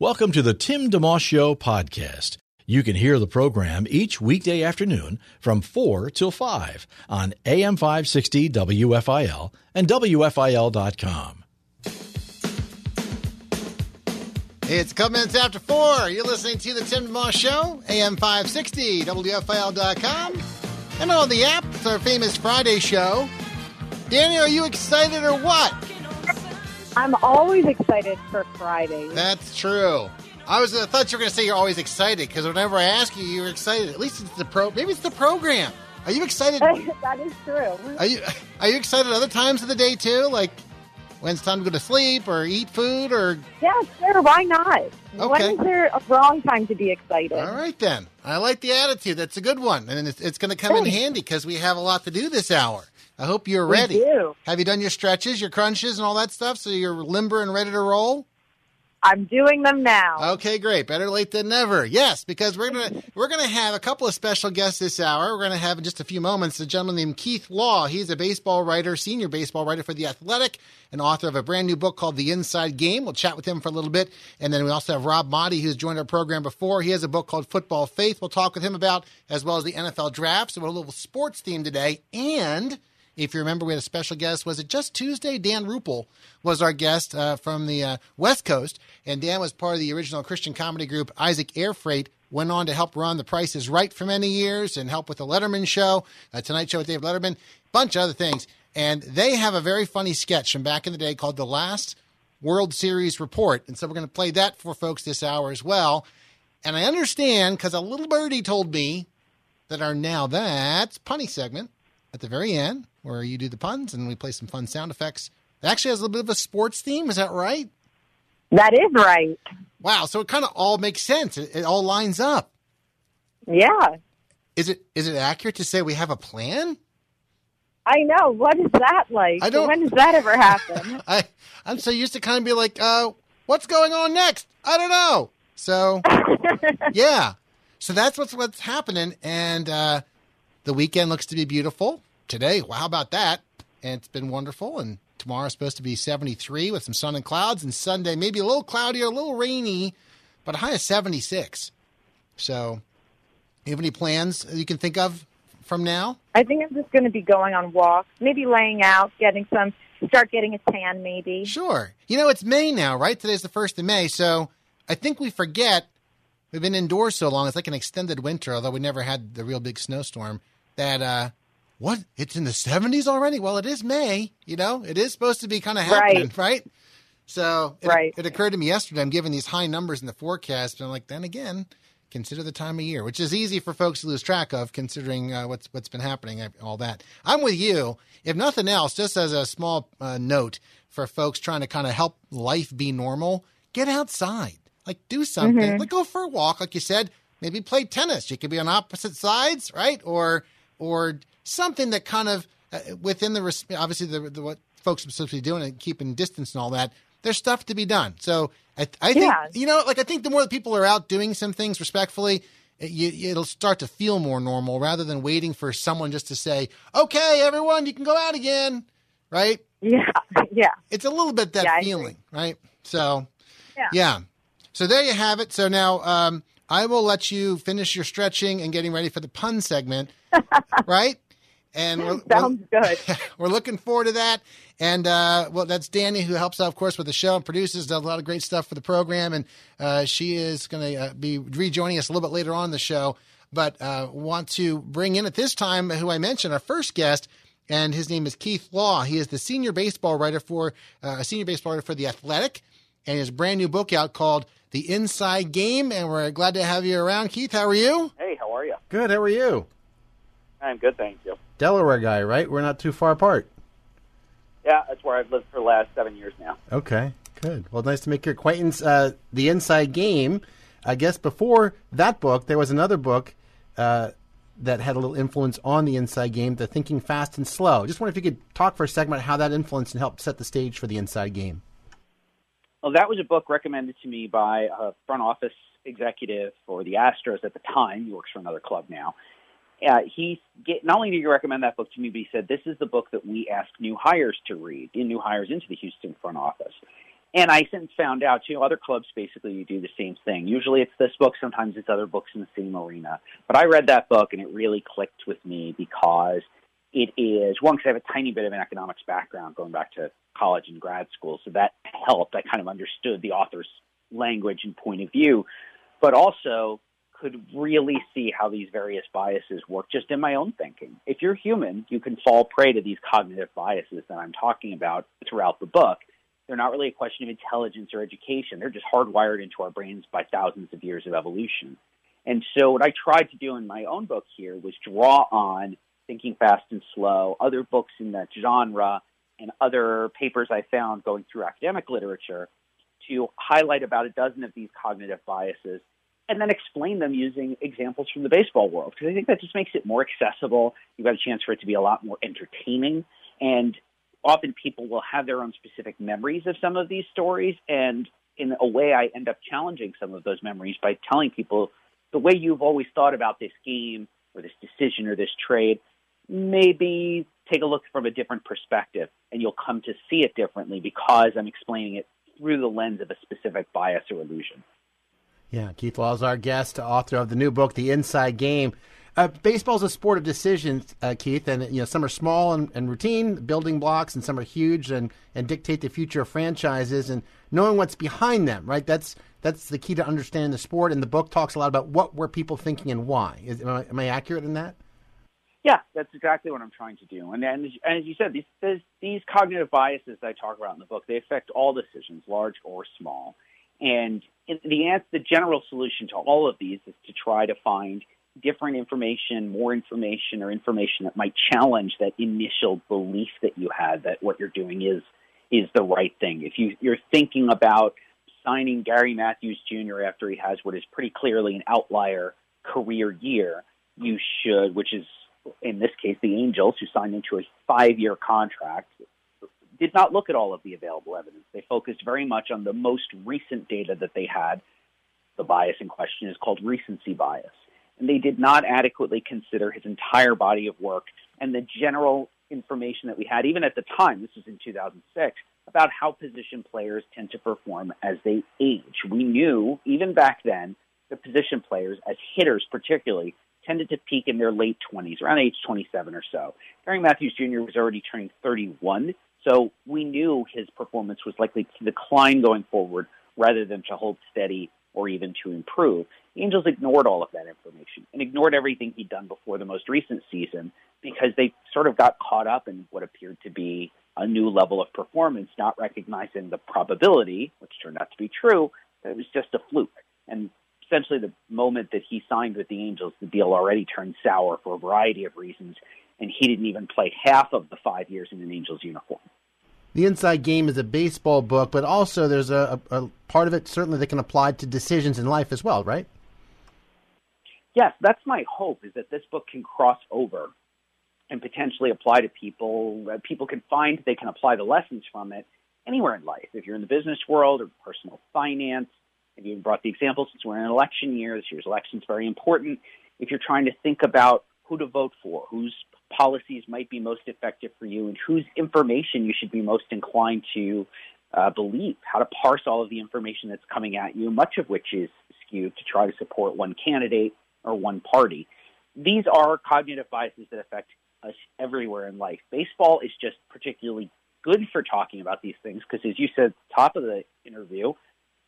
Welcome to the Tim DeMoss Show podcast. You can hear the program each weekday afternoon from 4 till 5 on AM 560 WFIL and WFIL.com. It's a couple minutes after four. You're listening to the Tim DeMoss Show, AM 560, WFIL.com, and on the app. It's our famous Friday show. Danny, are you excited or what? I'm always excited for Friday. That's true. I was I thought you were going to say you're always excited because whenever I ask you, you're excited. At least it's the pro. Maybe it's the program. Are you excited? that is true. Are you are you excited other times of the day too? Like when it's time to go to sleep or eat food or Yeah, sure. Why not? When Okay. is there a wrong time to be excited? All right then. I like the attitude. That's a good one, and it's, it's going to come in handy because we have a lot to do this hour. I hope you're We ready. do. Have you done your stretches, your crunches, and all that stuff, so you're limber and ready to roll? I'm doing them now. Okay, great. Better late than never. Yes, because we're gonna we're gonna have a couple of special guests this hour. We're gonna have in just a few moments a gentleman named Keith Law. He's a baseball writer, senior baseball writer for the Athletic, and author of a brand new book called The Inside Game. We'll chat with him for a little bit, and then we also have Rob Maaddi, who's joined our program before. He has a book called Football Faith. We'll talk with him about as well as the NFL draft. So we're a little sports theme today, and if you remember, we had a special guest. Was it just Tuesday? Dan Rupple was our guest uh, from the uh, West Coast, and Dan was part of the original Christian comedy group Isaac Air Freight. Went on to help run The Price is Right for many years and help with the Letterman Show, uh, Tonight Show with Dave Letterman, bunch of other things. And they have a very funny sketch from back in the day called The Last World Series Report. And so we're going to play that for folks this hour as well. And I understand because a little birdie told me that our now that's punny segment at the very end where you do the puns and we play some fun sound effects. It actually has a little bit of a sports theme. Is that right? That is right. Wow. So it kind of all makes sense. It, it all lines up. Yeah. Is it is it accurate to say we have a plan? I know. What is that like? I don't- When does that ever happen? I I'm so used to kind of be like, uh, what's going on next? I don't know. So yeah. So that's what's what's happening, and uh, the weekend looks to be beautiful today. Well, how about that? And it's been wonderful. And tomorrow's supposed to be 73 with some sun and clouds, and Sunday maybe a little cloudy or a little rainy, but a high of 76. So, you have any plans you can think of from now? I think I'm just going to be going on walks, maybe laying out, getting some, start getting a tan maybe. Sure. You know, it's May now, right? Today's the first of May, so I think we forget we've been indoors so long. It's like an extended winter, although we never had the real big snowstorm. That uh, what? It's in the seventies already. Well, it is May. You know, it is supposed to be kind of happening, right? So it, Right. it occurred to me yesterday. I'm giving these high numbers in the forecast, but I'm like, then again, consider the time of year, which is easy for folks to lose track of, considering uh, what's what's been happening, uh, all that. I'm with you. If nothing else, just as a small uh, note for folks trying to kind of help life be normal, get outside, like do something, like go for a walk, like you said. Maybe play tennis. You could be on opposite sides, right? Or or something that kind of uh, within the res- obviously the, the what folks are supposed to be doing and keeping distance and all that. There's stuff to be done. So I, I think Yeah. you know, like I think the more that people are out doing some things respectfully, it, you, it'll start to feel more normal rather than waiting for someone just to say, "Okay, everyone, you can go out again." Right? Yeah, yeah. It's a little bit that Yeah, feeling, right? So Yeah. yeah. So there you have it. So now um, I will let you finish your stretching and getting ready for the pun segment, right? And we're, Sounds we're, good. we're looking forward to that. And uh, well, that's Danny who helps out, of course, with the show and produces, does a lot of great stuff for the program. And uh, she is going to uh, be rejoining us a little bit later on in the show. But uh, want to bring in at this time who I mentioned, our first guest, and his name is Keith Law. He is the senior baseball writer for uh, a senior baseball writer for the Athletic, and his brand new book out called The Inside Game. And we're glad to have you around, Keith. How are you? Hey, how are you? Good. How are you? I'm good, thank you. Delaware guy, right? We're not too far apart. Yeah, that's where I've lived for the last seven years now. Okay. Good. Well, nice to make your acquaintance. Uh, the Inside Game. I guess before that book, there was another book uh, that had a little influence on the Inside Game, The Thinking Fast and Slow. Just wonder if you could talk for a second about how that influenced and helped set the stage for the Inside Game. Well, that was a book recommended to me by a front office executive for the Astros at the time. He works for another club now. Uh, he get, not only did he recommend that book to me, but he said this is the book that we ask new hires to read, in new hires into the Houston front office. And I since found out, you know, other clubs basically do the same thing. Usually it's this book, sometimes it's other books in the same arena. But I read that book and it really clicked with me because it is, one, because I have a tiny bit of an economics background going back to college and grad school. So that helped. I kind of understood the author's language and point of view, but also could really see how these various biases work just in my own thinking. If you're human, you can fall prey to these cognitive biases that I'm talking about throughout the book. They're not really a question of intelligence or education. They're just hardwired into our brains by thousands of years of evolution. And so, what I tried to do in my own book here was draw on Thinking Fast and Slow, other books in that genre, and other papers I found going through academic literature to highlight about a dozen of these cognitive biases and then explain them using examples from the baseball world because I think that just makes it more accessible. You've got a chance for it to be a lot more entertaining. And often people will have their own specific memories of some of these stories. And in a way, I end up challenging some of those memories by telling people the way you've always thought about this game or this decision or this trade, maybe take a look from a different perspective and you'll come to see it differently because I'm explaining it through the lens of a specific bias or illusion. Yeah, Keith Law is our guest, author of the new book, The Inside Game. Uh, baseball is a sport of decisions, uh, Keith, and you know some are small and, and, routine building blocks, and some are huge and, and dictate the future of franchises. And knowing what's behind them, right? That's that's the key to understanding the sport. And the book talks a lot about what were people thinking and why. Is, am, I, am I accurate in that? Yeah, that's exactly what I'm trying to do. And, and, and as you said, these, these, cognitive biases that I talk about in the book, they affect all decisions, large or small. And the answer, the general solution to all of these is to try to find different information, more information, or information that might challenge that initial belief that you had that what you're doing is is the right thing. If you, you're thinking about signing Gary Matthews Jr. after he has what is pretty clearly an outlier career year, you should, which is in this case the Angels, who signed into a five-year contract, did not look at all of the available evidence. They focused very much on the most recent data that they had. The bias in question is called recency bias and they did not adequately consider his entire body of work and the general information that we had, even at the time, this was in 2006, about how position players tend to perform as they age. We knew, even back then, that position players, as hitters particularly, tended to peak in their late 20s, around age 27 or so. Gary Matthews Jr. was already turning 31, so we knew his performance was likely to decline going forward rather than to hold steady or even to improve. The Angels ignored all of that information and ignored everything he'd done before the most recent season because they sort of got caught up in what appeared to be a new level of performance, not recognizing the probability, which turned out to be true, that it was just a fluke. Essentially, the moment that he signed with the Angels, the deal already turned sour for a variety of reasons, and he didn't even play half of the five years in an Angels uniform. The Inside Game is a baseball book, but also there's a, a, a part of it certainly that can apply to decisions in life as well, right? Yes, that's my hope is that this book can cross over and potentially apply to people. That people can find they can apply the lessons from it anywhere in life. If you're in the business world or personal finance, and you brought the example since we're in an election year, this year's election is very important. If you're trying to think about who to vote for, whose policies might be most effective for you, and whose information you should be most inclined to uh, believe, how to parse all of the information that's coming at you, much of which is skewed to try to support one candidate or one party. These are cognitive biases that affect us everywhere in life. Baseball is just particularly good for talking about these things because, as you said, top of the interview,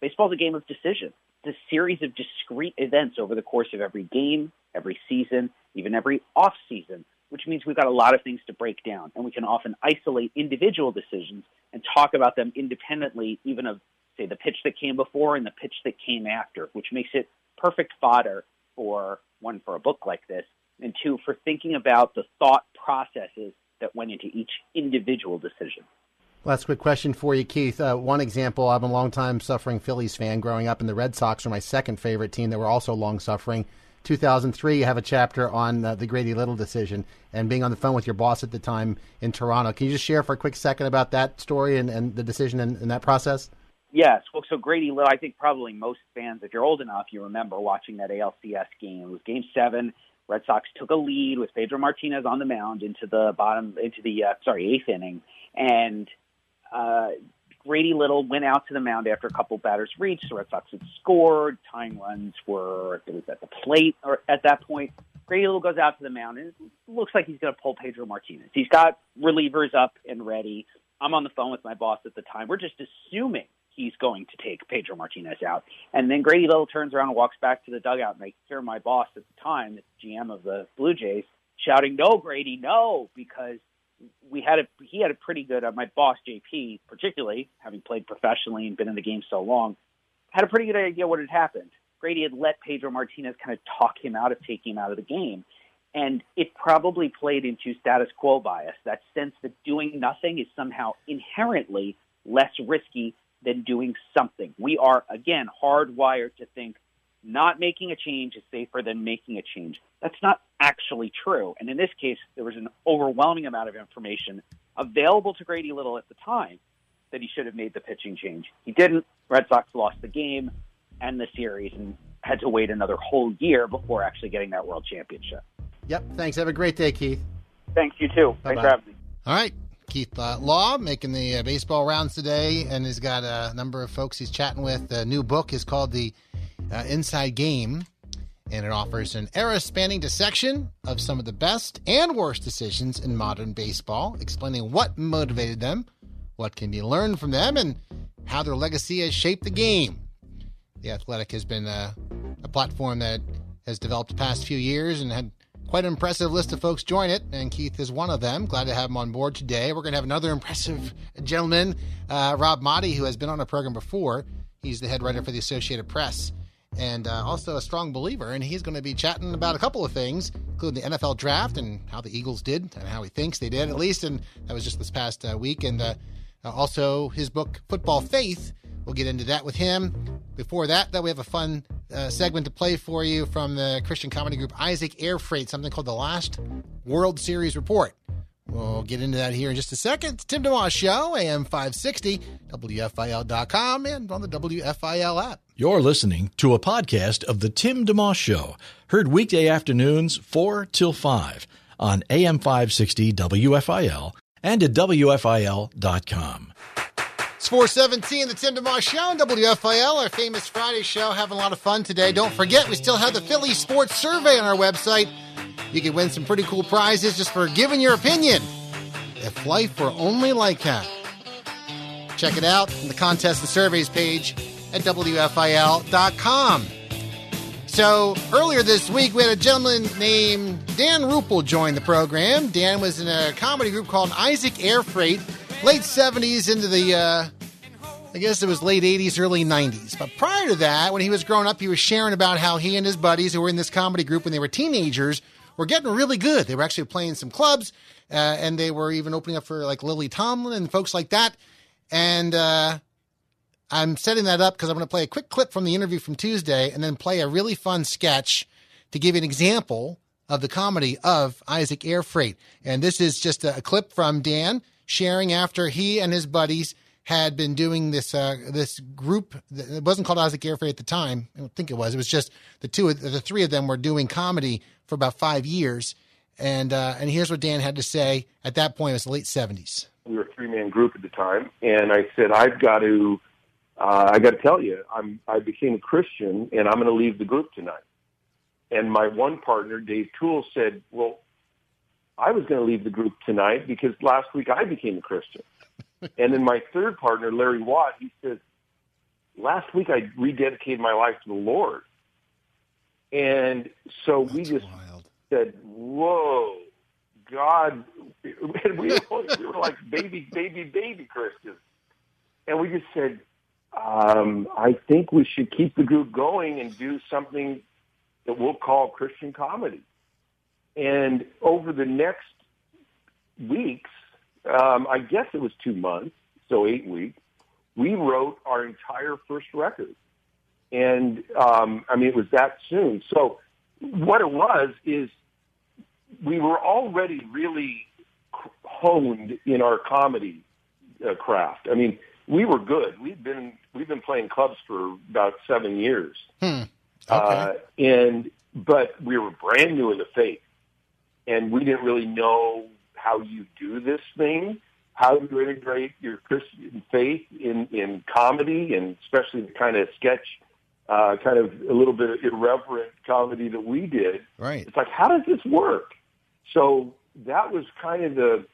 baseball is a game of decision. It's a series of discrete events over the course of every game, every season, even every off season, which means we've got a lot of things to break down, and we can often isolate individual decisions and talk about them independently, even of say the pitch that came before and the pitch that came after, which makes it perfect fodder for one for a book like this, and two for thinking about the thought processes that went into each individual decision. Last quick question for you, Keith. Uh, one example: I'm a long-time suffering Phillies fan. Growing up, and the Red Sox are my second favorite team. That were also long-suffering. 2003, you have a chapter on uh, the Grady Little decision and being on the phone with your boss at the time in Toronto. Can you just share for a quick second about that story and, and the decision in, in that process? Yes. Well, so Grady Little, I think probably most fans, if you're old enough, you remember watching that ALCS game. It was Game Seven. Red Sox took a lead with Pedro Martinez on the mound into the bottom, into the uh, sorry eighth inning, and uh, Grady Little went out to the mound after a couple batters reached. The Red Sox had scored. Tying runs were it was at the plate or at that point. Grady Little goes out to the mound and it looks like he's going to pull Pedro Martinez. He's got relievers up and ready. I'm on the phone with my boss at the time. We're just assuming he's going to take Pedro Martinez out. And then Grady Little turns around and walks back to the dugout, and I hear my boss at the time, the GM of the Blue Jays, shouting, "No, Grady, no!" Because we had a he had a pretty good uh, my boss JP particularly having played professionally and been in the game so long had a pretty good idea what had happened. Grady had let Pedro Martinez kind of talk him out of taking him out of the game. And it probably played into status quo bias, that sense that doing nothing is somehow inherently less risky than doing something. We are, again, hardwired to think not making a change is safer than making a change. That's not actually true. And in this case, there was an overwhelming amount of information available to Grady Little at the time that he should have made the pitching change. He didn't. Red Sox lost the game and the series and had to wait another whole year before actually getting that world championship. Yep. Thanks. Have a great day, Keith. Thanks. You too. Bye-bye. Thanks for having me. All right. Keith uh, Law making the uh, baseball rounds today, and he's got a number of folks he's chatting with. The new book is called The uh, Inside Game, and it offers an era spanning dissection of some of the best and worst decisions in modern baseball, explaining what motivated them, what can be learned from them, and how their legacy has shaped the game. The Athletic has been a, a platform that has developed the past few years and had quite an impressive list of folks join it, and Keith is one of them. Glad to have him on board today. We're going to have another impressive gentleman, uh, Rob Maaddi, who has been on a program before. He's the head writer for the Associated Press and uh, also a strong believer. And he's going to be chatting about a couple of things, including the NFL draft and how the Eagles did and how he thinks they did, at least. And that was just this past uh, week. And uh, also his book, Football Faith. We'll get into that with him. Before that, though, we have a fun uh, segment to play for you from the Christian comedy group Isaac Air Freight, something called the Last World Series Report. We'll get into that here in just a second. It's Tim DeMoss Show, AM 560, WFIL.com, and on the WFIL app. You're listening to a podcast of The Tim DeMoss Show, heard weekday afternoons 4 till 5 on AM 560 WFIL and at WFIL.com. It's 417, the Tim DeMoss Show on WFIL, our famous Friday show. Having a lot of fun today. Don't forget, we still have the Philly Sports Survey on our website. You can win some pretty cool prizes just for giving your opinion. If life were only like that. Check it out on the contest and surveys page at WFIL.com. So earlier this week, we had a gentleman named Dan Rupple join the program. Dan was in a comedy group called Isaac Air Freight, late 70s into the, uh, I guess it was late 80s, early 90s. But prior to that, when he was growing up, he was sharing about how he and his buddies who were in this comedy group when they were teenagers were getting really good. They were actually playing some clubs, uh, and they were even opening up for like Lily Tomlin and folks like that. And uh, I'm setting that up because I'm going to play a quick clip from the interview from Tuesday and then play a really fun sketch to give you an example of the comedy of Isaac Air Freight. And this is just a, a clip from Dan sharing after he and his buddies had been doing this uh, this group. It wasn't called Isaac Air Freight at the time. I don't think it was. It was just the two, of, the three of them were doing comedy for about five years. And uh, and here's what Dan had to say at that point. It was the late '70s. We were a three man group at the time, and I said, I've got to, uh, I got to tell you, I'm I became a Christian, and I'm going to leave the group tonight. And my one partner, Dave Toole, said, Well, I was going to leave the group tonight because last week I became a Christian. And then my third partner, Larry Watt, he said, Last week I rededicated my life to the Lord. And so That's we just wild. said, Whoa, God. And we, were, we were like baby, baby, baby Christians. And we just said, um, I think we should keep the group going and do something that we'll call Christian comedy. And over the next weeks, um, I guess it was two months, so eight weeks. we wrote our entire first record. And um, I mean, it was that soon. So what it was is we were already really honed in our comedy uh, craft. I mean, we were good. We've been we've been playing clubs for about seven years, Hmm. uh, and but we were brand new in the faith, and we didn't really know how you do this thing, how you integrate your Christian faith in in comedy, and especially the kind of sketch, uh, kind of a little bit of irreverent comedy that we did. Right. It's like, how does this work? So that was kind of the,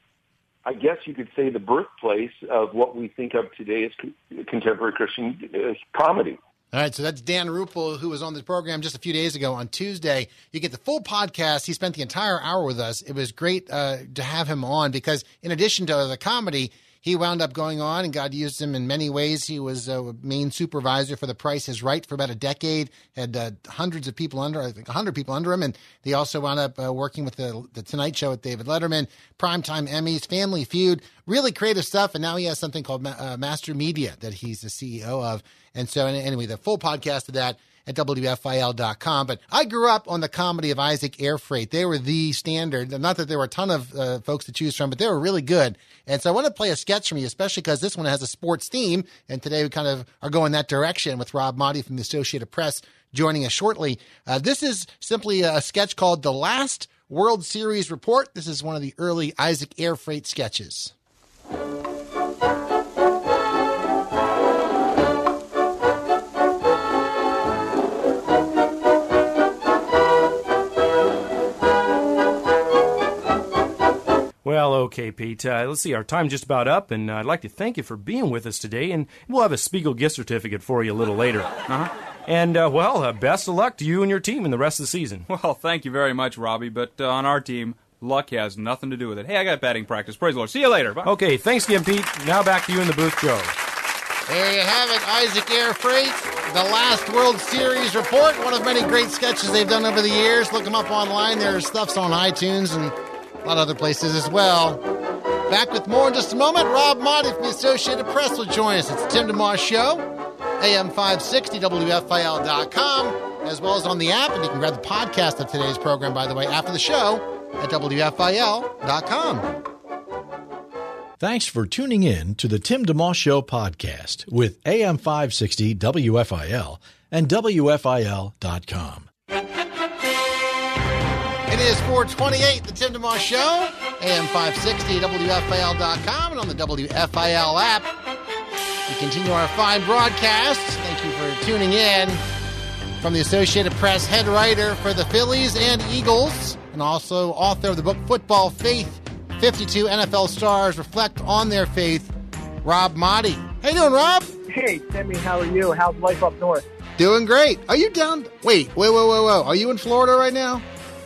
I guess you could say, the birthplace of what we think of today as con- contemporary Christian uh, comedy. All right, so that's Dan Rupple, who was on the program just a few days ago on Tuesday. You get the full podcast. He spent the entire hour with us. It was great uh, to have him on because, in addition to the comedy, he wound up going on and God used him in many ways. He was a main supervisor for The Price is Right for about a decade, had uh, hundreds of people under, I think 100 people under him. And he also wound up uh, working with the, the Tonight Show with David Letterman, Primetime Emmys, Family Feud, really creative stuff. And now he has something called uh, Master Media that he's the CEO of. And so, anyway, the full podcast of that at WFIL.com. But I grew up on the comedy of Isaac Air Freight. They were the standard. Not that there were a ton of uh, folks to choose from, but they were really good. And so I want to play a sketch from you, especially because this one has a sports theme. And today we kind of are going that direction with Rob Maaddi from the Associated Press joining us shortly. Uh, this is simply a sketch called The Last World Series Report. This is one of the early Isaac Air Freight sketches. Well, okay, Pete. Uh, let's see, our time's just about up, and uh, I'd like to thank you for being with us today, and we'll have a Spiegel gift certificate for you a little later. Uh-huh. And, uh, well, uh, best of luck to you and your team in the rest of the season. Well, thank you very much, Robbie. But uh, on our team, luck has nothing to do with it. Hey, I got batting practice. Praise the Lord. See you later. Bye. Okay, thanks again, Pete. Now back to you in the booth, Joe. There you have it, Isaac Air Freight, the last World Series report. One of many great sketches they've done over the years. Look them up online. Their stuff's on iTunes and of other places as well. Back with more in just a moment. Rob Maaddi from the Associated Press will join us. It's Tim DeMoss Show, AM 560, WFIL.com, as well as on the app. And you can grab the podcast of today's program, by the way, after the show at WFIL.com. Thanks for tuning in to the Tim DeMoss Show podcast with AM 560 WFIL and WFIL.com. It is 428, the Tim DeMoss Show, AM 560, WFIL.com, and on the WFIL app. We continue our fine broadcast. Thank you for tuning in. From the Associated Press, head writer for the Phillies and Eagles, and also author of the book Football Faith 52 NFL Stars Reflect on Their Faith, Rob Maaddi. How you doing, Rob? Hey, Timmy, how are you? How's life up north? Doing great. Are you down? Wait, wait, wait, wait, wait. Are you in Florida right now?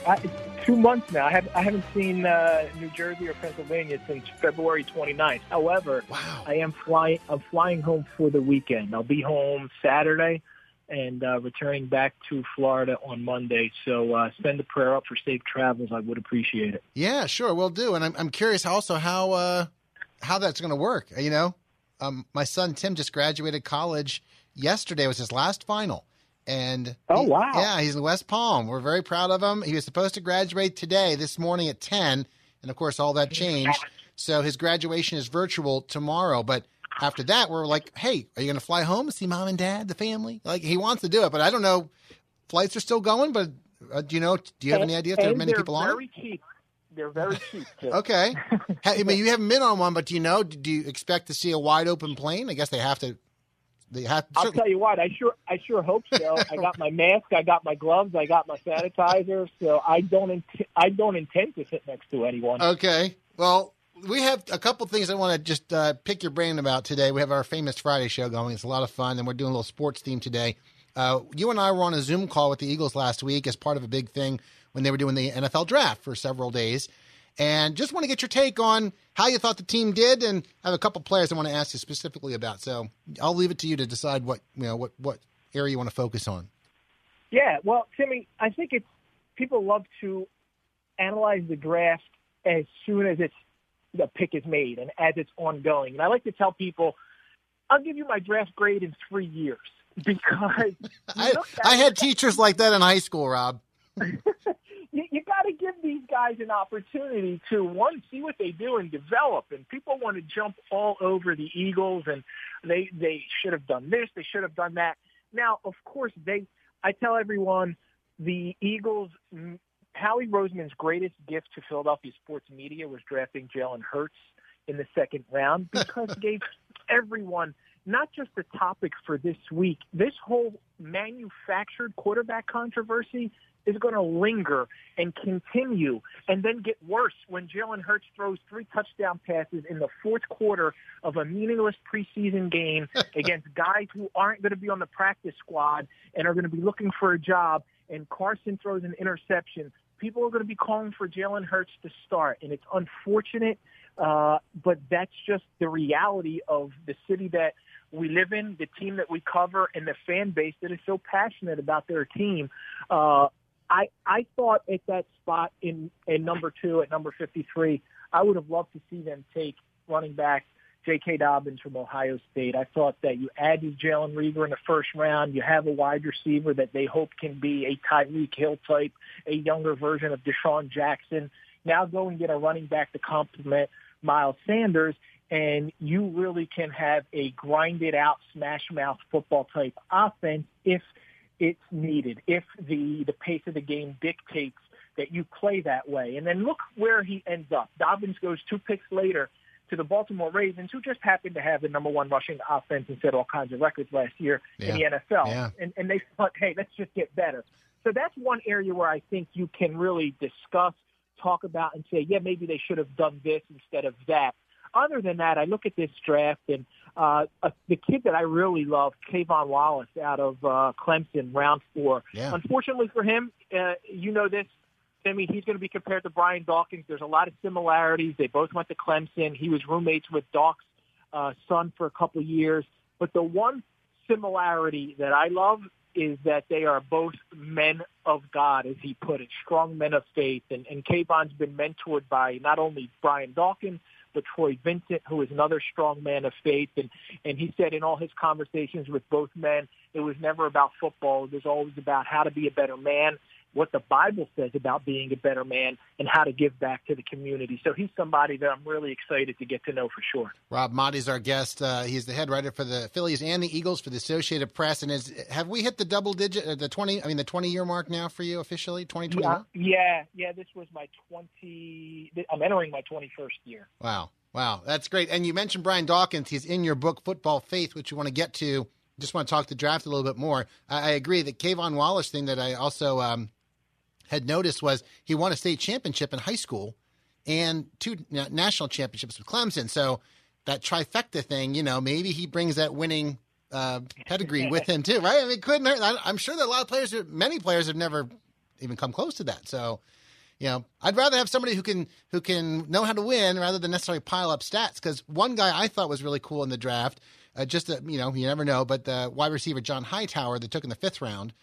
I, it's two months now. I, have, I haven't seen uh, New Jersey or Pennsylvania since February 29th. However, wow. I am flying. I'm flying home for the weekend. I'll be home Saturday and uh, returning back to Florida on Monday. So uh, send a prayer up for safe travels. I would appreciate it. Yeah, sure, we'll do. And I'm, I'm curious also how uh, how that's going to work. You know, um, my son Tim just graduated college yesterday. Was his last final. And oh he- wow, yeah, he's in West Palm. We're very proud of him. He was supposed to graduate today, this morning at ten, and of course, all that changed. So his graduation is virtual tomorrow. But after that, we're like, hey, are you going to fly home and see mom and dad, the family? Like he wants to do it, but I don't know. Flights are still going, but uh, do you know? Do you have any idea if there are many people on? Very cheap. They're very cheap. Too. Okay. I mean, you haven't been on one, but do you know? Do you expect to see a wide open plane? I guess they have to. They have. I'll tell you what. I sure, I sure hope so. I got my mask. I got my gloves. I got my sanitizer. So I don't, int- I don't intend to sit next to anyone. Okay. Well, we have a couple things I want to just uh, pick your brain about today. We have our famous Friday show going. It's a lot of fun, and we're doing a little sports theme today. Uh, you and I were on a Zoom call with the Eagles last week as part of a big thing when they were doing the NFL draft for several days. And just want to get your take on how you thought the team did, and I have a couple players I want to ask you specifically about. So I'll leave it to you to decide what you know what what area you want to focus on. Yeah, well, Timmy, I think it's people love to analyze the draft as soon as it's the pick is made and as it's ongoing. And I like to tell people, I'll give you my draft grade in three years because I, I had teachers like that in high school, Rob. you, you got to give these guys an opportunity to one see what they do and develop. And people want to jump all over the Eagles and they they should have done this, they should have done that. Now, of course, they. I tell everyone the Eagles. Mm, Howie Roseman's greatest gift to Philadelphia sports media was drafting Jalen Hurts in the second round because it gave everyone not just the topic for this week. This whole manufactured quarterback controversy is going to linger and continue and then get worse when Jalen Hurts throws three touchdown passes in the fourth quarter of a meaningless preseason game against guys who aren't going to be on the practice squad and are going to be looking for a job and Carson throws an interception. People are going to be calling for Jalen Hurts to start and it's unfortunate, uh, but that's just the reality of the city that we live in, the team that we cover, and the fan base that is so passionate about their team. Uh, I I thought at that spot in in number two at number 53, I would have loved to see them take running back J.K. Dobbins from Ohio State. I thought that you added Jalen Reagor in the first round. You have a wide receiver that they hope can be a Tyreek Hill type, a younger version of DeSean Jackson. Now go and get a running back to complement Miles Sanders, and you really can have a grinded out, smash mouth football type offense if – it's needed if the the pace of the game dictates that you play that way. And then look where he ends up. Dobbins goes two picks later to the Baltimore Ravens, who just happened to have the number one rushing offense and set all kinds of records last year yeah. in the NFL. Yeah. And, and they thought, hey, let's just get better. So that's one area where I think you can really discuss, talk about, and say, yeah, maybe they should have done this instead of that. Other than that, I look at this draft and uh, uh, the kid that I really love, K'Von Wallace out of uh, Clemson, round four. Yeah. Unfortunately for him, uh, you know this, Timmy, he's going to be compared to Brian Dawkins. There's a lot of similarities. They both went to Clemson. He was roommates with Doc's uh, son for a couple of years. But the one similarity that I love is that they are both men of God, as he put it, strong men of faith. And, and K'Von's been mentored by not only Brian Dawkins, but Troy Vincent, who is another strong man of faith. And, and he said in all his conversations with both men, it was never about football. It was always about how to be a better man, what the Bible says about being a better man, and how to give back to the community. So he's somebody that I'm really excited to get to know for sure. Rob Maaddi's our guest. Uh, he's the head writer for the Phillies and the Eagles for the Associated Press. And is have we hit the double digit, uh, the twenty? I mean, the twenty year mark now for you officially, twenty twenty one. Yeah, yeah. This was my twenty. I'm entering my twenty first year. Wow. Wow, that's great. And you mentioned Brian Dawkins. He's in your book, Football Faith, which you want to get to. Just want to talk the draft a little bit more. I, agree. The K'Von Wallace thing that I also um, had noticed was he won a state championship in high school and two national championships with Clemson. So that trifecta thing, you know, maybe he brings that winning uh, pedigree with him too, right? I mean, couldn't hurt. I'm sure that a lot of players, many players, have never even come close to that. So you know, I'd rather have somebody who can who can know how to win rather than necessarily pile up stats. Because one guy I thought was really cool in the draft, uh, just to, you know, you never know, but the wide receiver John Hightower that took in the fifth round,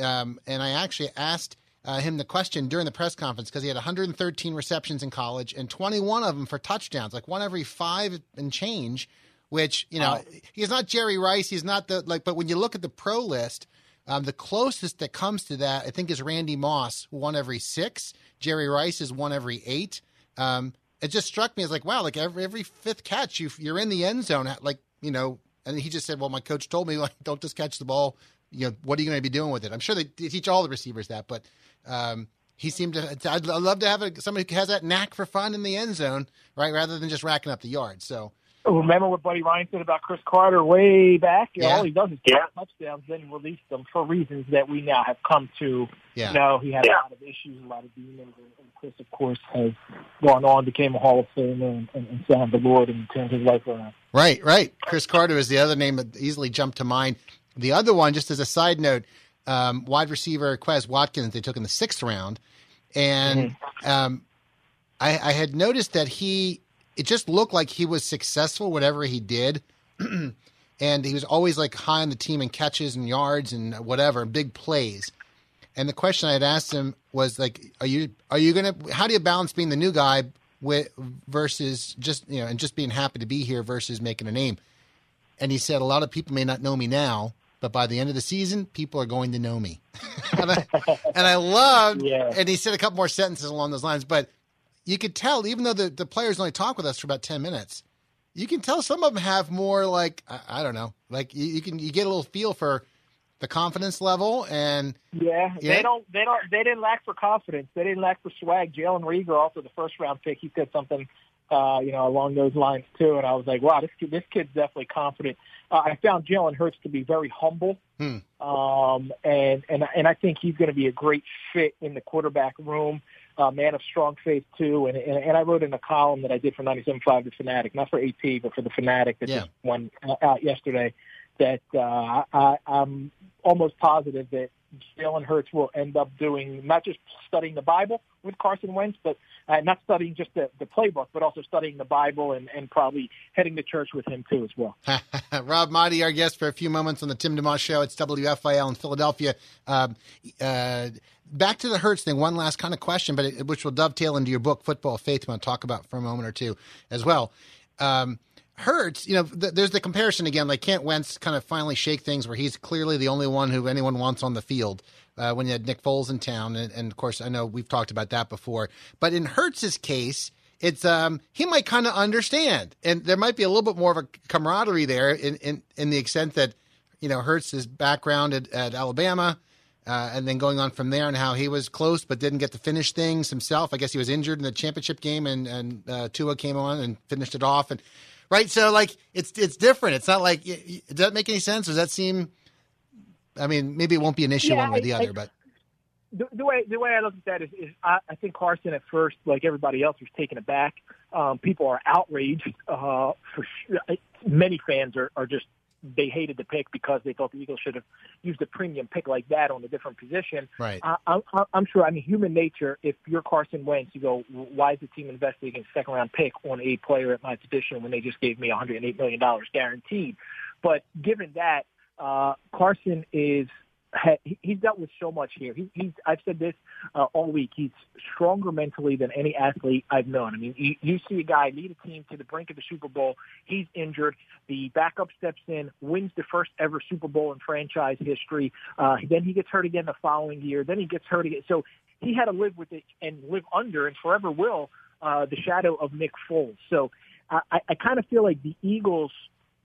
um, and I actually asked uh, him the question during the press conference because he had 113 receptions in college and 21 of them for touchdowns, like one every five and change. Which you know, oh. he's not Jerry Rice. He's not the like. But when you look at the pro list, um, the closest that comes to that, I think, is Randy Moss, one every six. Jerry Rice is one every eight. Um, it just struck me as like, wow, like every every fifth catch, you you're in the end zone, like you know. And he just said, well, my coach told me, like, don't just catch the ball. You know, what are you going to be doing with it? I'm sure they, they teach all the receivers that, but um, he seemed to. I'd love to have a, somebody who has that knack for fun in the end zone, right, rather than just racking up the yards. So remember what Buddy Ryan said about Cris Carter way back? Yeah. All he does is get touchdowns, then release them for reasons that we now have come to yeah. know. He had yeah. a lot of issues, a lot of demons, and, and Cris, of course, has gone on, became a Hall of Famer, and, and, and found the Lord and turned his life around. Right, right. Cris Carter is the other name that easily jumped to mind. The other one, just as a side note, um, wide receiver Quez Watkins, they took in the sixth round. And mm-hmm. um, I, I had noticed that he it just looked like he was successful whatever he did. and he was always like high on the team in catches and yards and whatever, big plays. And the question I had asked him was like, are you are you gonna how do you balance being the new guy with versus just you know and just being happy to be here versus making a name. And he said a lot of people may not know me now, but by the end of the season, people are going to know me. and, I, and I loved. Yeah. And he said a couple more sentences along those lines, but you could tell even though the the players only talk with us for about ten minutes, you can tell some of them have more like I, I don't know, like you, you can you get a little feel for the confidence level and Yeah, Yeah. they don't. They don't. They didn't lack for confidence. They didn't lack for swag. Jalen Reagor, also the first round pick, he said something, uh, you know, along those lines too. And I was like, wow, this kid, this kid's definitely confident. Uh, I found Jalen Hurts to be very humble, Hmm. um, and and and I think he's going to be a great fit in the quarterback room. Uh, man of strong faith too, and, and and I wrote in a column that I did for 97.5 The Fanatic, not for AP, but for The Fanatic that Yeah. just went out yesterday. That uh, I, I'm almost positive that Jalen Hurts will end up doing not just studying the Bible with Carson Wentz, but uh, not studying just the, the playbook, but also studying the Bible and, and probably heading to church with him too as well. Rob Maaddi, our guest for a few moments on the Tim DeMoss Show. It's WFIL in Philadelphia. Um, uh, back to the Hurts thing. One last kind of question, but it, which will dovetail into your book, Football Faith. I'm going to talk about for a moment or two as well. Um, Hurts, you know, th- there's the comparison again. Like, can't Wentz kind of finally shake things where he's clearly the only one who anyone wants on the field? Uh, when you had Nick Foles in town, and, and of course, I know we've talked about that before. But in Hurts's case, it's um he might kind of understand, and there might be a little bit more of a camaraderie there in in, in the extent that you know Hurts's background at, at Alabama. Uh, and then going on from there, and how he was close but didn't get to finish things himself. I guess he was injured in the championship game, and and uh, Tua came on and finished it off. And right, so like it's it's different. It's not like does that make any sense? Does that seem? I mean, maybe it won't be an issue Yeah, one way or the I- other, I- but the, the way the way I look at that is, is I, I think Carson at first, like everybody else, was taken aback. Um, people are outraged. Uh, for sure. Many fans are, are just they hated the pick because they thought the Eagles should have used a premium pick like that on a different position. Right. I, I'm, I'm sure. I mean, human nature. If you're Carson Wentz, you go, why is the team investing in a second round pick on a player at my position when they just gave me 108 million dollars guaranteed? But given that, uh, Carson is he's dealt with so much here. He, he's I've said this uh, all week. He's stronger mentally than any athlete I've known. I mean, you, you see a guy lead a team to the brink of the Super Bowl. He's injured. The backup steps in, wins the first ever Super Bowl in franchise history. Uh, then he gets hurt again the following year. Then he gets hurt again. So he had to live with it and live under, and forever will, uh, the shadow of Nick Foles. So I, I, I kind of feel like the Eagles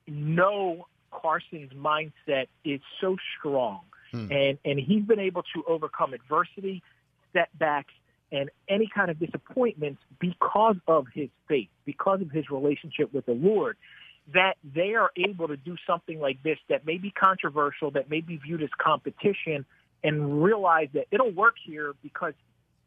know Carson's mindset is so strong, Hmm. and and he's been able to overcome adversity, setbacks, and any kind of disappointments because of his faith, because of his relationship with the Lord. That they are able to do something like this that may be controversial, that may be viewed as competition, and realize that it'll work here because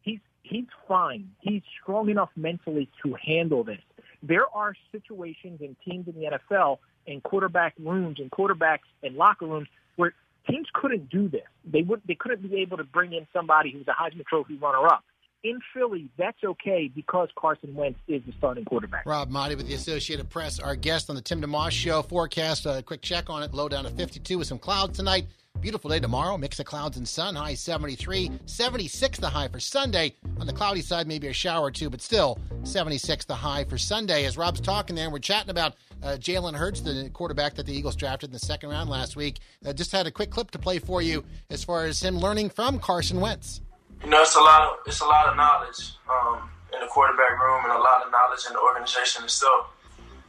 he's he's fine. He's strong enough mentally to handle this. There are situations and teams in the NFL and quarterback rooms and quarterbacks and locker rooms where teams couldn't do this. They would they couldn't be able to bring in somebody who's a Heisman Trophy runner up. In Philly, that's okay because Carson Wentz is the starting quarterback. Rob Maaddi with the Associated Press, our guest on the Tim DeMoss Show. Forecast, a quick check on it. Low down to 52 with some clouds tonight. Beautiful day tomorrow. Mix of clouds and sun. High 73. 76 the high for Sunday. On the cloudy side, maybe a shower or two, but still 76 the high for Sunday. As Rob's talking there, we're chatting about uh, Jalen Hurts, the quarterback that the Eagles drafted in the second round last week. Uh, just had a quick clip to play for you as far as him learning from Carson Wentz. You know, it's a lot of it's a lot of knowledge um, in the quarterback room and a lot of knowledge in the organization itself.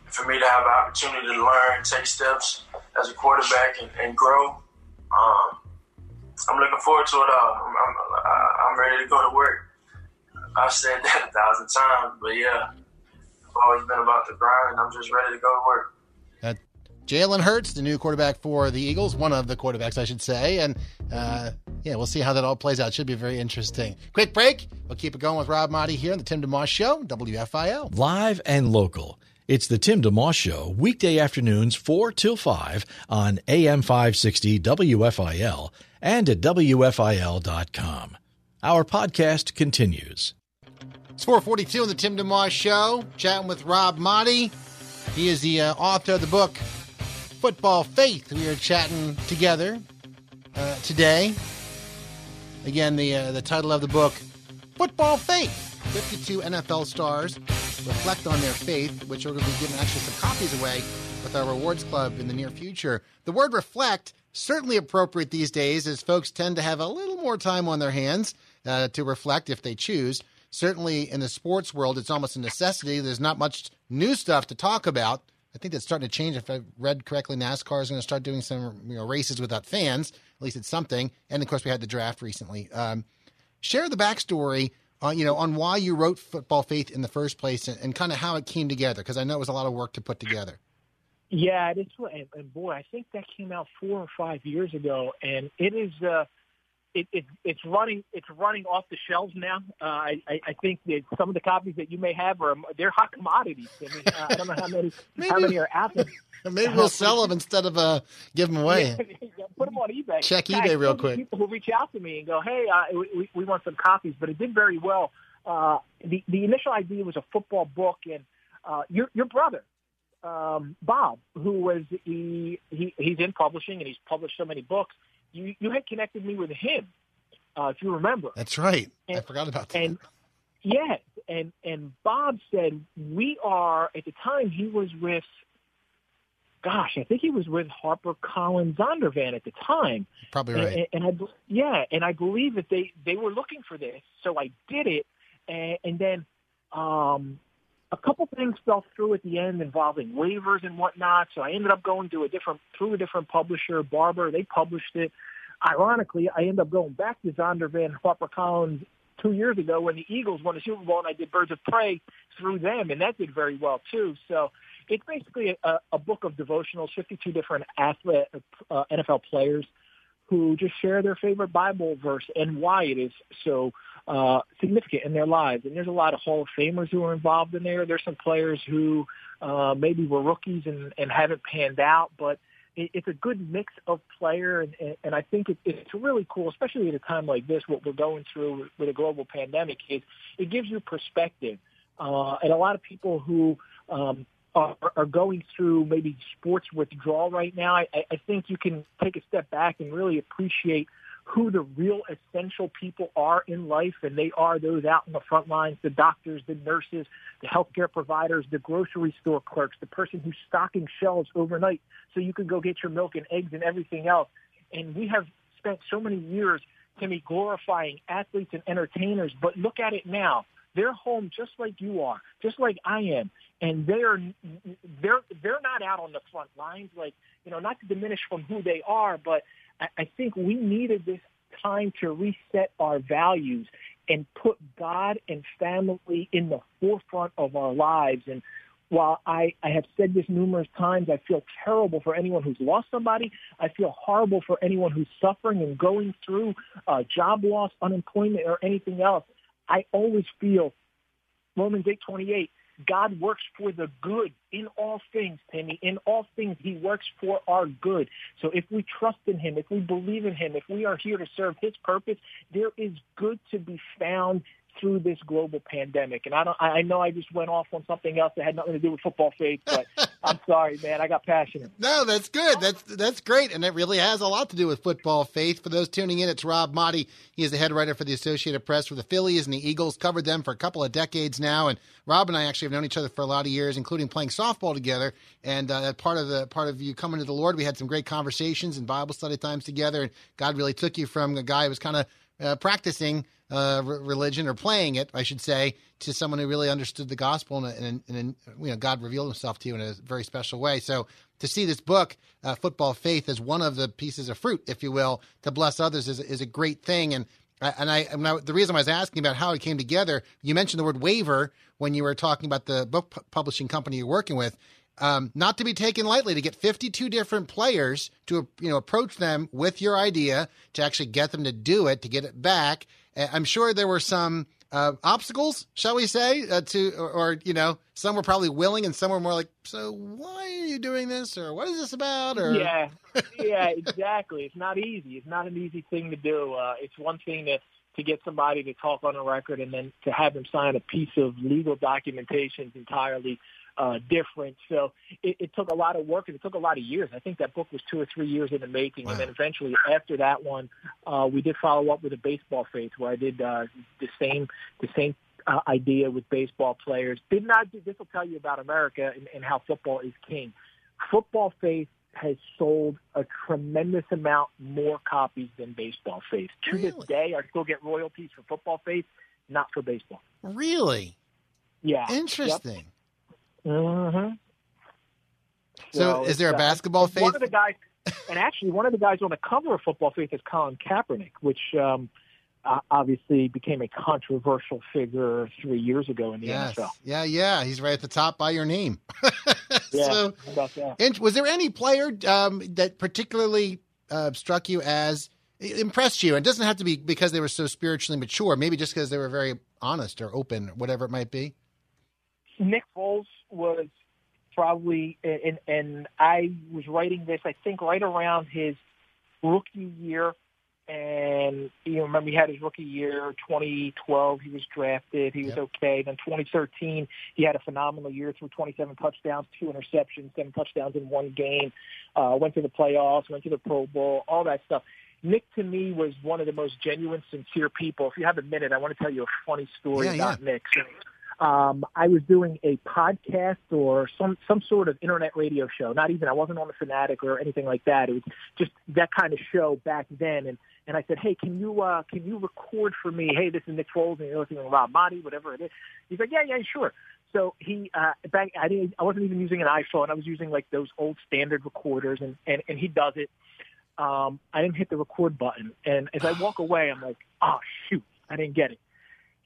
For me to have an opportunity to learn, take steps as a quarterback, and, and grow, um, I'm looking forward to it all. I'm, I'm, I'm ready to go to work. I've said that a thousand times, but yeah, I've always been about the grind, and I'm just ready to go to work. Uh, Jalen Hurts, the new quarterback for the Eagles, one of the quarterbacks, I should say. And uh, yeah, we'll see how that all plays out. Should be very interesting. Quick break. We'll keep it going with Rob Maaddi here on the Tim DeMoss Show, WFIL. Live and local. It's the Tim DeMoss Show, weekday afternoons 4 till 5 on AM 560 WFIL and at WFIL.com. Our podcast continues. It's 442 on the Tim DeMoss Show, chatting with Rob Maaddi. He is the uh, author of the book Football Faith. We are chatting together uh, today. Again, the uh, the title of the book, Football Faith. 52 NFL stars reflect on their faith, which we're going to be giving actually some copies away with our rewards club in the near future. The word reflect certainly appropriate these days as folks tend to have a little more time on their hands uh, to reflect if they choose. Certainly in the sports world, it's almost a necessity. There's not much new stuff to talk about. I think that's starting to change. If I read correctly, NASCAR is going to start doing some you know, races without fans. At least it's something. And of course, we had the draft recently. Um, share the backstory on you know on why you wrote Football Faith in the first place and, and kind of how it came together because I know it was a lot of work to put together. Yeah, it's and, and boy, I think that came out four or five years ago, and it is. Uh, it, it, it's running it's running off the shelves now. Uh, I, I think that some of the copies that you may have are they're hot commodities. I, mean, uh, I don't know how many maybe, how many are out there. Maybe we'll sell them instead of uh, give them away. Yeah, put them on eBay. Check eBay real quick. People who reach out to me and go, "Hey, uh, we, we want some copies," but it did very well. Uh, the the initial idea was a football book, and uh, your your brother um, Bob, who was he, he he's in publishing and he's published so many books. You you had connected me with him, uh, if you remember. That's right. And, I forgot about that. And yes, and and Bob said we are at the time he was with. Gosh, I think he was with Harper Collins Zondervan at the time. Probably right. And, and I yeah, and I believe that they they were looking for this, so I did it, and, and then um, a couple things fell through at the end involving waivers and whatnot. So I ended up going to a different through a different publisher, Barbour. They published it. Ironically, I ended up going back to Zondervan Harper Collins two years ago when the Eagles won the Super Bowl, and I did Birds of Prey through them, and that did very well too. So it's basically a, a book of devotionals, 52 different athlete, uh, NFL players who just share their favorite Bible verse and why it is so uh, significant in their lives. And there's a lot of Hall of Famers who are involved in there. There's some players who uh, maybe were rookies and, and haven't panned out, but it, it's a good mix of player. And, and, and I think it, it's really cool, especially at a time like this, what we're going through with a global pandemic, is it gives you perspective. Uh, and a lot of people who um, are, are going through maybe sports withdrawal right now, I, I think you can take a step back and really appreciate – who the real essential people are in life, and they are those out in the front lines, the doctors, the nurses, the healthcare providers, the grocery store clerks, the person who's stocking shelves overnight so you can go get your milk and eggs and everything else. And we have spent so many years, Timmy, glorifying athletes and entertainers, but look at it now. They're home just like you are, just like I am, and they're they're they're not out on the front lines. Like you know, not to diminish from who they are, but I, I think we needed this time to reset our values and put God and family in the forefront of our lives. And while I, I have said this numerous times, I feel terrible for anyone who's lost somebody. I feel horrible for anyone who's suffering and going through uh, job loss, unemployment, or anything else. I always feel Romans 8:28 God works for the good in all things, Penny. In all things, he works for our good. So if we trust in him, if we believe in him, if we are here to serve his purpose, there is good to be found through this global pandemic. And I don't, I know I just went off on something else that had nothing to do with football faith, but I'm sorry, man. I got passionate. No, that's good. That's that's great, and it really has a lot to do with football faith. For those tuning in, it's Rob Maaddi. He is the head writer for the Associated Press for the Phillies and the Eagles. Covered them for a couple of decades now, and Rob and I actually have known each other for a lot of years, including playing softball together. And uh, part of the part of you coming to the Lord, we had some great conversations and Bible study times together. And God really took you from a guy who was kind of uh, practicing uh, religion or playing it, I should say, to someone who really understood the gospel and, and, and, you know God revealed Himself to you in a very special way. So to see this book, uh, Football Faith, as one of the pieces of fruit, if you will, to bless others is is a great thing. And and I, and I, the reason I was asking about how it came together, you mentioned the word waiver when you were talking about the book publishing company you're working with. Um, not to be taken lightly to get 52 different players to you know approach them with your idea to actually get them to do it to get it back I'm sure there were some uh, obstacles, shall we say, uh, to or, or, you know, some were probably willing, and some were more like, "So why are you doing this?" or "What is this about?" or yeah, yeah, exactly. It's not easy. It's not an easy thing to do. Uh, it's one thing to to get somebody to talk on a record, and then to have them sign a piece of legal documentation entirely uh, different. So it, it took a lot of work and it took a lot of years. I think that book was two or three years in the making. Wow. And then eventually after that one, uh, we did follow up with a baseball faith where I did uh, the same, the same uh, idea with baseball players. Did not do, this will tell you about America and, and how football is king. Football Faith has sold a tremendous amount more copies than Baseball Faith. To Really? this day, I still get royalties for Football Faith, not for baseball. Really? Yeah. Interesting. Mm-hmm. So, is there a uh, basketball One of the guys, and actually one of the guys on the cover of Football Faith is Colin Kaepernick, which um, uh, obviously became a controversial figure three years ago in the Yes. NFL. Yeah, yeah. He's right at the top by your name. Yeah, So, and was there any player um, that particularly uh, struck you as impressed you? It doesn't have to be because they were so spiritually mature. Maybe just because they were very honest or open, whatever it might be. Nick Foles was probably, and and I was writing this, I think, right around his rookie year. And you know, remember he had his rookie year, 2012. He was drafted. He was okay. Then 2013, he had a phenomenal year, threw 27 touchdowns, two interceptions, seven touchdowns in one game. Uh, went to the playoffs, went to the Pro Bowl, all that stuff. Nick to me was one of the most genuine, sincere people. If you have a minute, I want to tell you a funny story Yeah, about Nick. So, um, I was doing a podcast or some some sort of internet radio show. Not even I wasn't on the Fanatic or anything like that. It was just that kind of show back then. And and I said, hey, can you uh, can you record for me? Hey, this is Nick Foles, and you're listening to Rob Maaddi, whatever it is. He's like, yeah, yeah, sure. So he uh, back I didn't I wasn't even using an iPhone. I was using like those old standard recorders, and and and he does it. Um, I didn't hit the record button, and as I walk away, I'm like, oh shoot, I didn't get it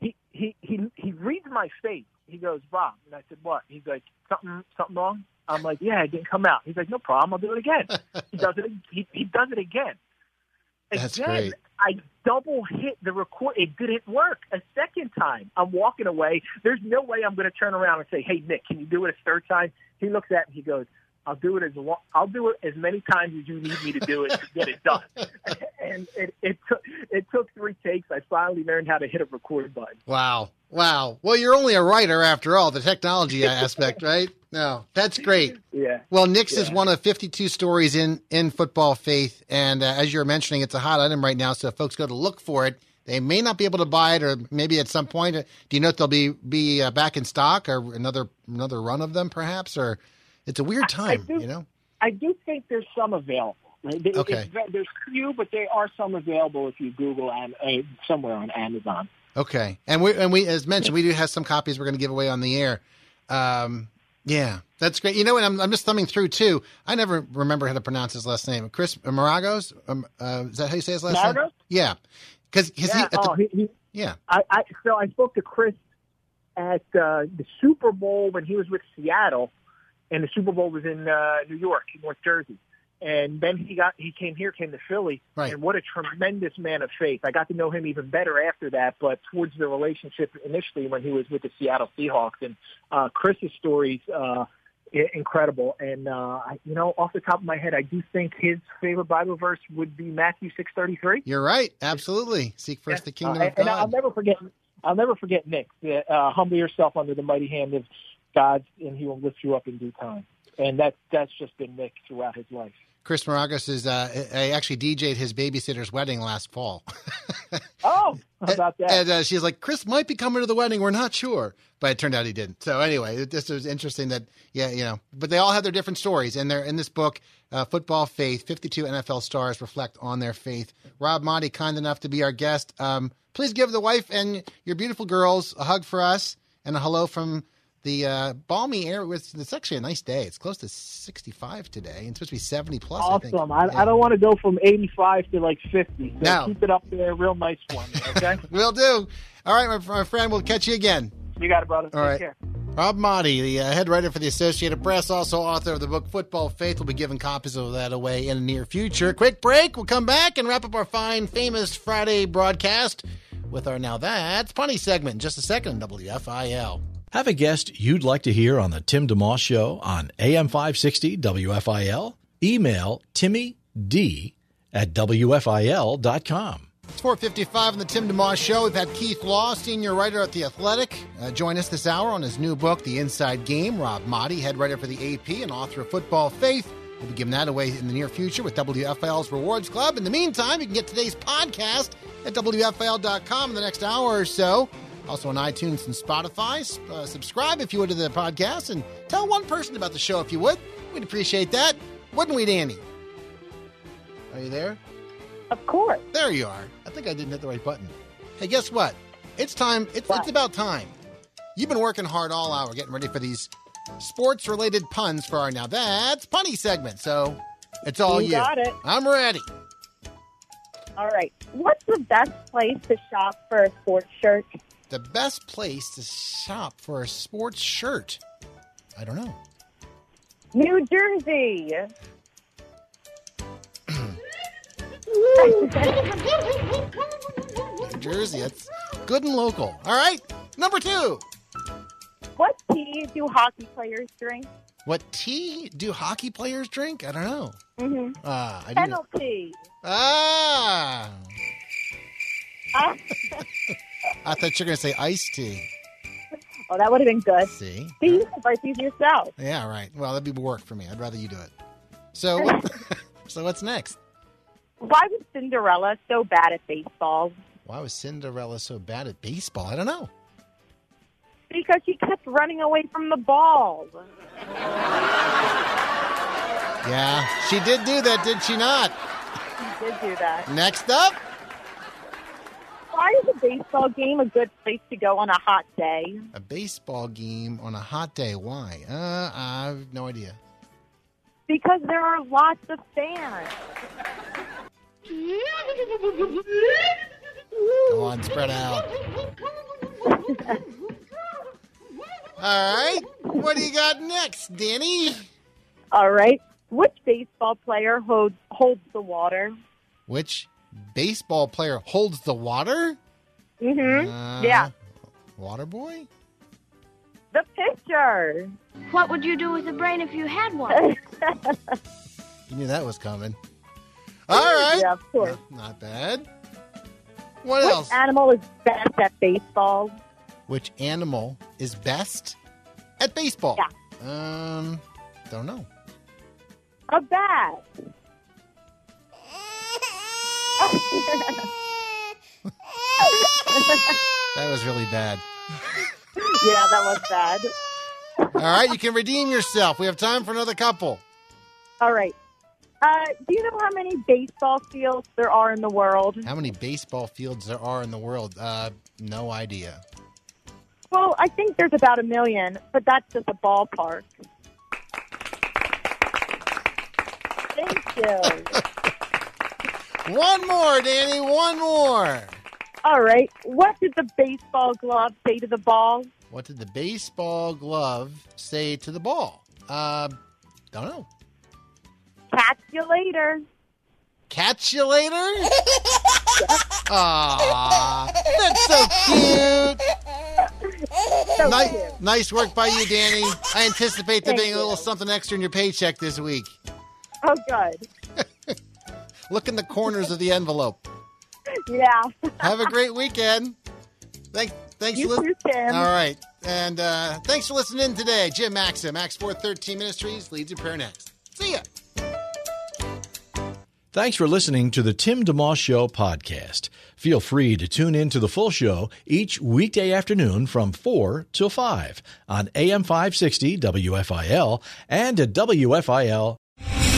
he he he he reads my face. He goes, Bob, and I said, what? He's like, something something wrong. I'm like, yeah, it didn't come out. He's like, no problem, I'll do it again. he does it. He he does it again. That's again, great. I double hit the record. It didn't work a second time. I'm walking away. There's no way I'm going to turn around and say, hey Nick, can you do it a third time? He looks at me. He goes. I'll do it as long, I'll do it as many times as you need me to do it to get it done. and it, it took it took three takes. I finally learned how to hit a record button. Wow. Wow. Well, you're only a writer after all, the technology aspect, right? No, that's great. Yeah. Well, Nick's is one of 52 stories in, in football faith. And uh, as you're mentioning, it's a hot item right now. So if folks go to look for it, they may not be able to buy it, or maybe at some point. uh, Do you know if they'll be be uh, back in stock, or another another run of them, perhaps? Or it's a weird time, do- you know. I do think there's some available. Right? Okay. it's there's few, but there are some available if you Google and uh, somewhere on Amazon. Okay, and we and we as mentioned, we do have some copies we're going to give away on the air. Um, yeah, that's great. You know what? I'm, I'm just thumbing through too. I never remember how to pronounce his last name. Chris Maragos. Um, uh, is that how you say his last name? Maragos? Yeah, because yeah, he, the- oh, he, he, yeah. I, I so I spoke to Chris at uh, the Super Bowl when he was with Seattle, and the Super Bowl was in uh, New York, North Jersey. And then he got he came here, came to Philly, Right. and what a tremendous man of faith. I got to know him even better after that, but towards the relationship initially when he was with the Seattle Seahawks, and uh, Chris's stories uh, incredible. And uh, I, you know, off the top of my head, I do think his favorite Bible verse would be Matthew six thirty three. You're right. Absolutely. Seek first the kingdom Uh, of and I'll never forget. I'll never forget Nick. Uh, humble yourself under the mighty hand of God, and He will lift you up in due time. And that that's just been Nick throughout his life. Chris Maragos is. Uh, I actually DJ'd his babysitter's wedding last fall. Oh, about that? And uh, she's like, Chris might be coming to the wedding. We're not sure. But it turned out he didn't. So anyway, it just was interesting that, yeah, you know, but they all have their different stories. And they're in this book, uh, Football Faith, 52 NFL stars reflect on their faith. Rob Maaddi, kind enough to be our guest. Um, please give the wife and your beautiful girls a hug for us and a hello from the uh, balmy air. It's, it's actually a nice day. It's close to 65 today. and It's supposed to be 70 plus, I think. awesome. I, I don't want to go from eighty five to like fifty. So No. keep it up there, real nice me. Okay. Will do. All right, my, my friend. We'll catch you again. you got it, brother. All Take right. care. Rob Maaddi, the uh, head writer for the Associated Press, also author of the book Football Faith, will be giving copies of that away in the near future. Quick break. We'll come back and wrap up our fine, famous Friday broadcast with our Now That's Punny segment in just a second on WFIL. Have a guest you'd like to hear on the Tim DeMoss Show on AM 560 WFIL? Email Timmy D at WFIL.com. It's 455 on the Tim DeMoss Show. We've had Keith Law, senior writer at The Athletic, uh, join us this hour on his new book, The Inside Game. Rob Maaddi, head writer for the AP and author of Football Faith. We'll be giving that away in the near future with WFIL's Rewards Club. In the meantime, you can get today's podcast at WFIL.com in the next hour or so. Also on iTunes and Spotify. Uh, subscribe if you would to the podcast and tell one person about the show if you would. We'd appreciate that. Wouldn't we, Danny? Are you there? Of course. There you are. I think I didn't hit the right button. Hey, guess what? It's time. It's, it's about time. You've been working hard all hour getting ready for these sports related puns for our Now That's Punny segment. So it's all You you. got it. I'm ready. All right. What's the best place to shop for a sports shirt? The best place to shop for a sports shirt. I don't know. New Jersey. New Jersey. That's good and local. All right. Number two. what tea do hockey players drink? What tea do hockey players drink? I don't know. Mm-hmm. Ah, I. Penalty. Ah. Ah. I thought you were going to say iced tea. oh, that would have been good. See? See, you can write these yourself. Yeah, right. Well, that'd be work for me. I'd rather you do it. So, so what's next? Why was Cinderella so bad at baseball? Why was Cinderella so bad at baseball? I don't know. Because she kept running away from the ball. Yeah, she did do that, did she not? She did do that. Next up, Why is a baseball game a good place to go on a hot day? a baseball game on a hot day. Why? Uh, I have no idea. Because there are lots of fans. Go on, spread out. All right, what do you got next, Danny? All right. Which baseball player holds holds the water? Which baseball player holds the water? Mm-hmm. Uh, yeah. Water boy? The pitcher. What would you do with a brain if you had one? You knew that was coming. All right. Yeah, of course. Not bad. What else? Which else? animal is best at baseball? Which animal is best at baseball? Yeah. Um, don't know. A bat. That was really bad. yeah, that was bad. All right, you can redeem yourself. We have time for another couple. All right. Uh, do you know how many baseball fields there are in the world? How many baseball fields there are in the world? Uh, no idea. Well, I think there's about a million, but that's just a ballpark. Thank you. One more, Danny. One more. All right. What did the baseball glove say to the ball? What did the baseball glove say to the ball? Uh, don't know. Catch you later. Catch you later? Aw, that's so cute. So nice, cute. nice work by you, Danny. I anticipate there Thank being a little something extra in your paycheck this week. Oh, good. Look in the corners of the envelope. Yeah. Have a great weekend. Thanks, thanks You for too, Tim. All right, and uh, thanks for listening today. Jim Maxim, Acts four thirteen Ministries leads in prayer next. See ya. Thanks for listening to the Tim DeMoss Show podcast. Feel free to tune in to the full show each weekday afternoon from 4 till 5 on AM 560 WFIL and at WFIL.